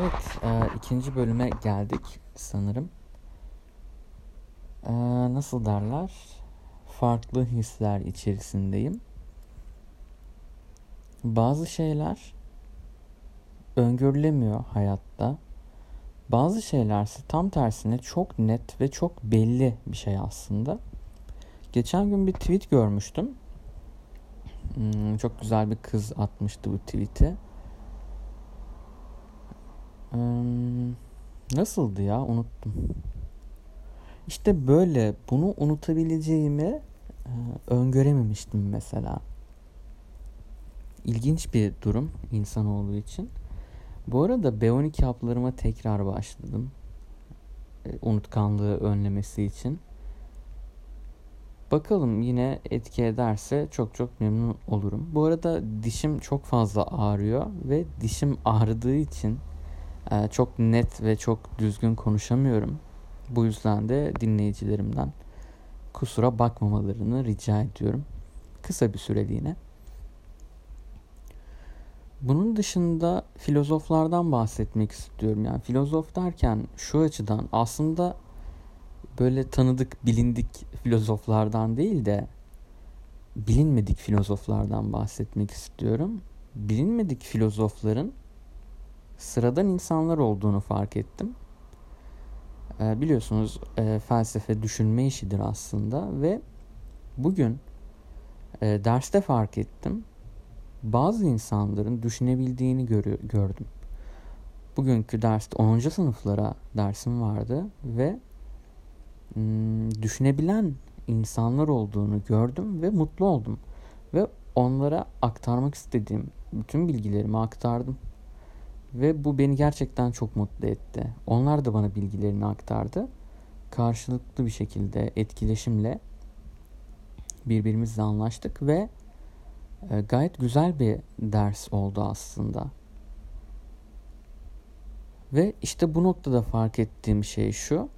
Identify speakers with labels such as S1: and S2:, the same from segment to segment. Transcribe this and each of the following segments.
S1: Evet, e, ikinci bölüme geldik sanırım. E, nasıl derler? Farklı hisler içerisindeyim. Bazı şeyler öngörülemiyor hayatta. Bazı şeylerse tam tersine çok net ve çok belli bir şey aslında. Geçen gün bir tweet görmüştüm. Hmm, çok güzel bir kız atmıştı bu tweet'i. Hmm, nasıldı ya? Unuttum. İşte böyle bunu unutabileceğimi e, öngörememiştim mesela. İlginç bir durum insan olduğu için. Bu arada B12 haplarıma tekrar başladım. E, unutkanlığı önlemesi için. Bakalım yine etki ederse çok çok memnun olurum. Bu arada dişim çok fazla ağrıyor ve dişim ağrıdığı için e, çok net ve çok düzgün konuşamıyorum. Bu yüzden de dinleyicilerimden kusura bakmamalarını rica ediyorum. Kısa bir süreliğine. Bunun dışında filozoflardan bahsetmek istiyorum. Yani filozof derken şu açıdan aslında böyle tanıdık, bilindik filozoflardan değil de bilinmedik filozoflardan bahsetmek istiyorum. Bilinmedik filozofların sıradan insanlar olduğunu fark ettim. E, biliyorsunuz e, felsefe düşünme işidir aslında ve bugün e, derste fark ettim. Bazı insanların düşünebildiğini görü- gördüm. Bugünkü derste 10. sınıflara dersim vardı ve hmm, düşünebilen insanlar olduğunu gördüm ve mutlu oldum. Ve onlara aktarmak istediğim bütün bilgilerimi aktardım. Ve bu beni gerçekten çok mutlu etti. Onlar da bana bilgilerini aktardı. Karşılıklı bir şekilde etkileşimle birbirimizle anlaştık ve e, gayet güzel bir ders oldu aslında. Ve işte bu noktada fark ettiğim şey şu.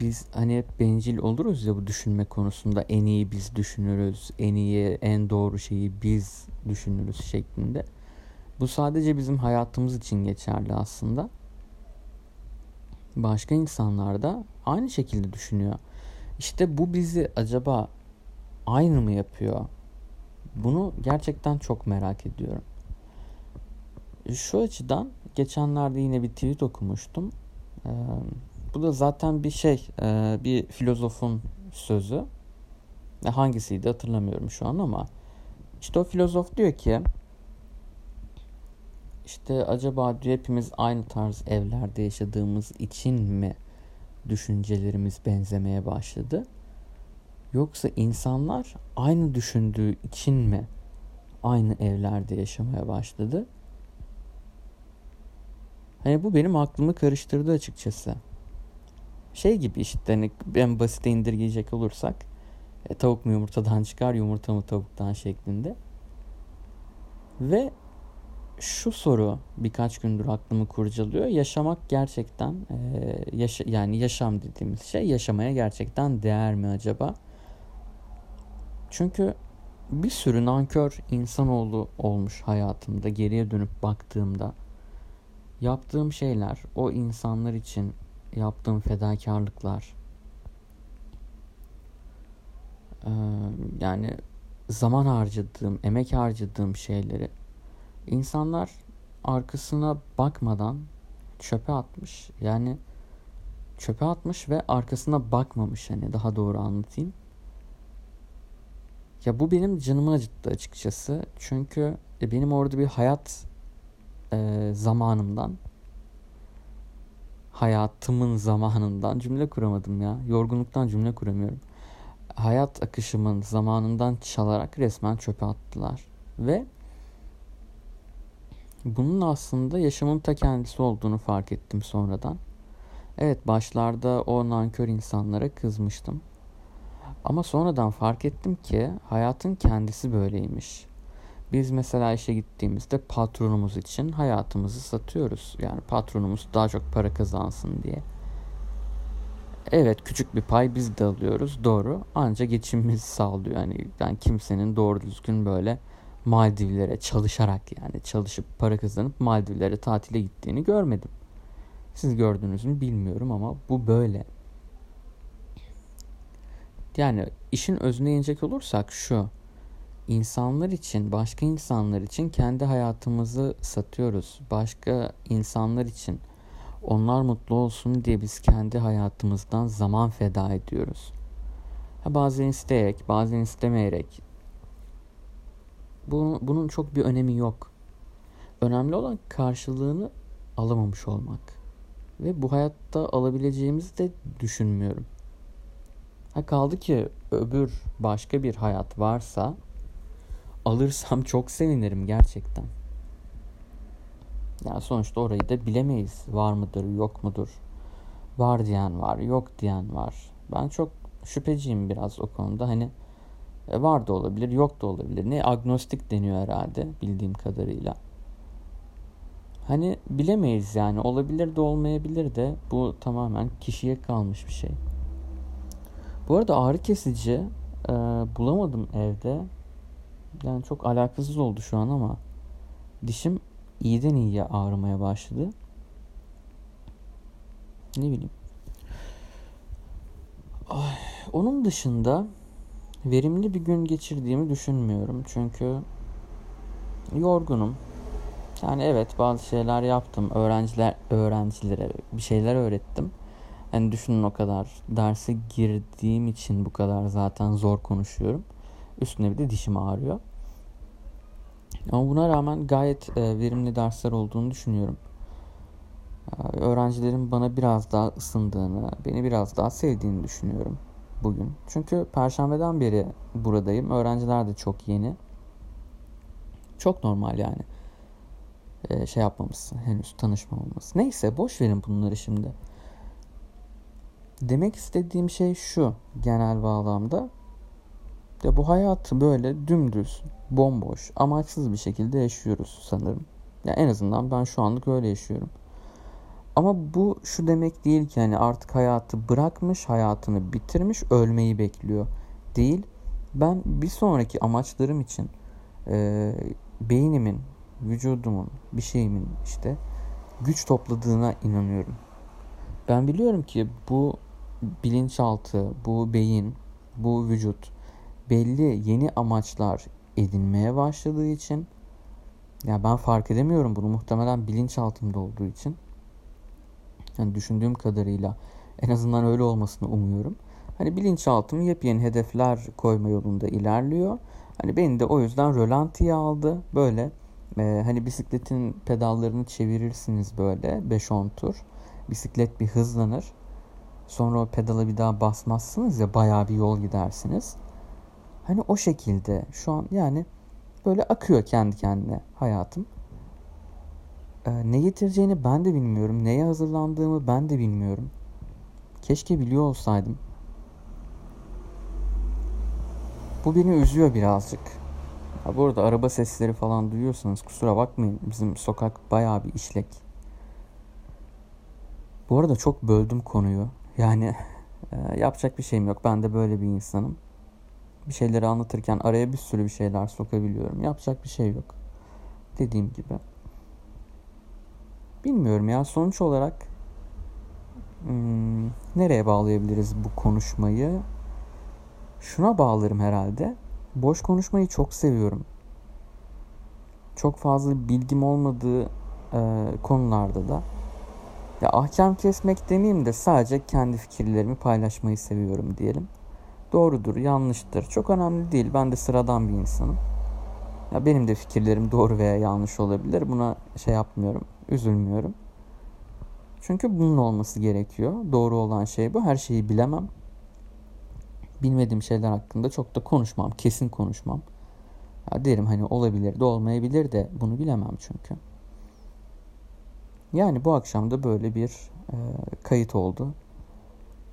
S1: Biz hani hep bencil oluruz ya bu düşünme konusunda en iyi biz düşünürüz, en iyi, en doğru şeyi biz düşünürüz şeklinde. Bu sadece bizim hayatımız için geçerli aslında. Başka insanlar da aynı şekilde düşünüyor. İşte bu bizi acaba aynı mı yapıyor? Bunu gerçekten çok merak ediyorum. Şu açıdan geçenlerde yine bir tweet okumuştum. Ee, bu da zaten bir şey, e, bir filozofun sözü. Hangisiydi hatırlamıyorum şu an ama işte o filozof diyor ki işte acaba hepimiz aynı tarz evlerde yaşadığımız için mi düşüncelerimiz benzemeye başladı? Yoksa insanlar aynı düşündüğü için mi aynı evlerde yaşamaya başladı? Hani bu benim aklımı karıştırdı açıkçası. Şey gibi işte hani en basite indirgeyecek olursak e, tavuk mu yumurtadan çıkar yumurta mı tavuktan şeklinde. Ve şu soru birkaç gündür aklımı kurcalıyor. Yaşamak gerçekten e, yaşa, yani yaşam dediğimiz şey yaşamaya gerçekten değer mi acaba? Çünkü bir sürü nankör insanoğlu olmuş hayatımda geriye dönüp baktığımda yaptığım şeyler o insanlar için yaptığım fedakarlıklar yani zaman harcadığım emek harcadığım şeyleri İnsanlar arkasına bakmadan çöpe atmış. Yani çöpe atmış ve arkasına bakmamış hani daha doğru anlatayım. Ya bu benim canımı acıttı açıkçası. Çünkü e, benim orada bir hayat e, zamanımdan hayatımın zamanından cümle kuramadım ya. Yorgunluktan cümle kuramıyorum. Hayat akışımın zamanından çalarak resmen çöpe attılar. Ve bunun aslında yaşamın ta kendisi olduğunu fark ettim sonradan. Evet başlarda o nankör insanlara kızmıştım. Ama sonradan fark ettim ki hayatın kendisi böyleymiş. Biz mesela işe gittiğimizde patronumuz için hayatımızı satıyoruz. Yani patronumuz daha çok para kazansın diye. Evet küçük bir pay biz de alıyoruz doğru. Ancak geçimimizi sağlıyor. Yani, yani kimsenin doğru düzgün böyle Maldivlere çalışarak yani çalışıp para kazanıp Maldivlere tatile gittiğini görmedim. Siz gördünüz mü bilmiyorum ama bu böyle. Yani işin özüne inecek olursak şu. İnsanlar için, başka insanlar için kendi hayatımızı satıyoruz. Başka insanlar için onlar mutlu olsun diye biz kendi hayatımızdan zaman feda ediyoruz. Ha, bazen isteyerek, bazen istemeyerek. Bu, bunun çok bir önemi yok. Önemli olan karşılığını alamamış olmak. Ve bu hayatta alabileceğimizi de düşünmüyorum. Ha kaldı ki öbür başka bir hayat varsa alırsam çok sevinirim gerçekten. Yani sonuçta orayı da bilemeyiz. Var mıdır, yok mudur? Var diyen var, yok diyen var. Ben çok şüpheciyim biraz o konuda. Hani e, var da olabilir, yok da olabilir. Ne agnostik deniyor herhalde bildiğim kadarıyla. Hani bilemeyiz yani olabilir de olmayabilir de bu tamamen kişiye kalmış bir şey. Bu arada ağrı kesici e, bulamadım evde. Yani çok alakasız oldu şu an ama dişim iyiden iyiye ağrımaya başladı. Ne bileyim. Ay, onun dışında verimli bir gün geçirdiğimi düşünmüyorum. Çünkü yorgunum. Yani evet bazı şeyler yaptım. Öğrenciler öğrencilere bir şeyler öğrettim. Hani düşünün o kadar derse girdiğim için bu kadar zaten zor konuşuyorum. Üstüne bir de dişim ağrıyor. Ama buna rağmen gayet e, verimli dersler olduğunu düşünüyorum. E, öğrencilerin bana biraz daha ısındığını, beni biraz daha sevdiğini düşünüyorum bugün. Çünkü perşembeden beri buradayım. Öğrenciler de çok yeni. Çok normal yani. E, şey yapmamışsın, henüz tanışmamamız. Neyse boş verin bunları şimdi. Demek istediğim şey şu genel bağlamda. Ya bu hayatı böyle dümdüz, bomboş, amaçsız bir şekilde yaşıyoruz sanırım. Ya en azından ben şu anlık öyle yaşıyorum. Ama bu şu demek değil ki hani artık hayatı bırakmış, hayatını bitirmiş, ölmeyi bekliyor. Değil. Ben bir sonraki amaçlarım için e, beynimin, vücudumun, bir şeyimin işte güç topladığına inanıyorum. Ben biliyorum ki bu bilinçaltı, bu beyin, bu vücut belli yeni amaçlar edinmeye başladığı için ya ben fark edemiyorum bunu muhtemelen bilinçaltımda olduğu için. Yani düşündüğüm kadarıyla en azından öyle olmasını umuyorum. Hani bilinçaltım yepyeni hedefler koyma yolunda ilerliyor. Hani beni de o yüzden rölantiye aldı. Böyle e, hani bisikletin pedallarını çevirirsiniz böyle 5-10 tur. Bisiklet bir hızlanır. Sonra o pedala bir daha basmazsınız ya bayağı bir yol gidersiniz. Hani o şekilde şu an yani böyle akıyor kendi kendine hayatım. Ee, ne getireceğini ben de bilmiyorum. Neye hazırlandığımı ben de bilmiyorum. Keşke biliyor olsaydım. Bu beni üzüyor birazcık. Ha, bu arada araba sesleri falan duyuyorsanız kusura bakmayın. Bizim sokak bayağı bir işlek. Bu arada çok böldüm konuyu. Yani e, yapacak bir şeyim yok. Ben de böyle bir insanım. Bir şeyleri anlatırken araya bir sürü bir şeyler sokabiliyorum. Yapacak bir şey yok. Dediğim gibi. Bilmiyorum ya sonuç olarak hmm, nereye bağlayabiliriz bu konuşmayı? Şuna bağlarım herhalde. Boş konuşmayı çok seviyorum. Çok fazla bilgim olmadığı e, konularda da ya ahkam kesmek demeyeyim de sadece kendi fikirlerimi paylaşmayı seviyorum diyelim. Doğrudur, yanlıştır. Çok önemli değil. Ben de sıradan bir insanım. Ya benim de fikirlerim doğru veya yanlış olabilir. Buna şey yapmıyorum, üzülmüyorum. Çünkü bunun olması gerekiyor. Doğru olan şey bu. Her şeyi bilemem. Bilmediğim şeyler hakkında çok da konuşmam. Kesin konuşmam. Ya derim hani olabilir de olmayabilir de bunu bilemem çünkü. Yani bu akşam da böyle bir e, kayıt oldu.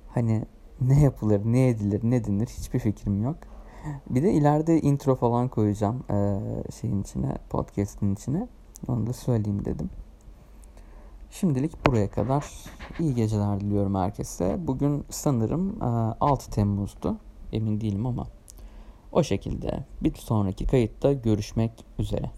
S1: Hani ne yapılır, ne edilir, ne denir hiçbir fikrim yok. Bir de ileride intro falan koyacağım e, şeyin içine, podcast'in içine. Onu da söyleyeyim dedim. Şimdilik buraya kadar iyi geceler diliyorum herkese. Bugün sanırım e, 6 Temmuz'du. Emin değilim ama O şekilde bir sonraki kayıtta görüşmek üzere.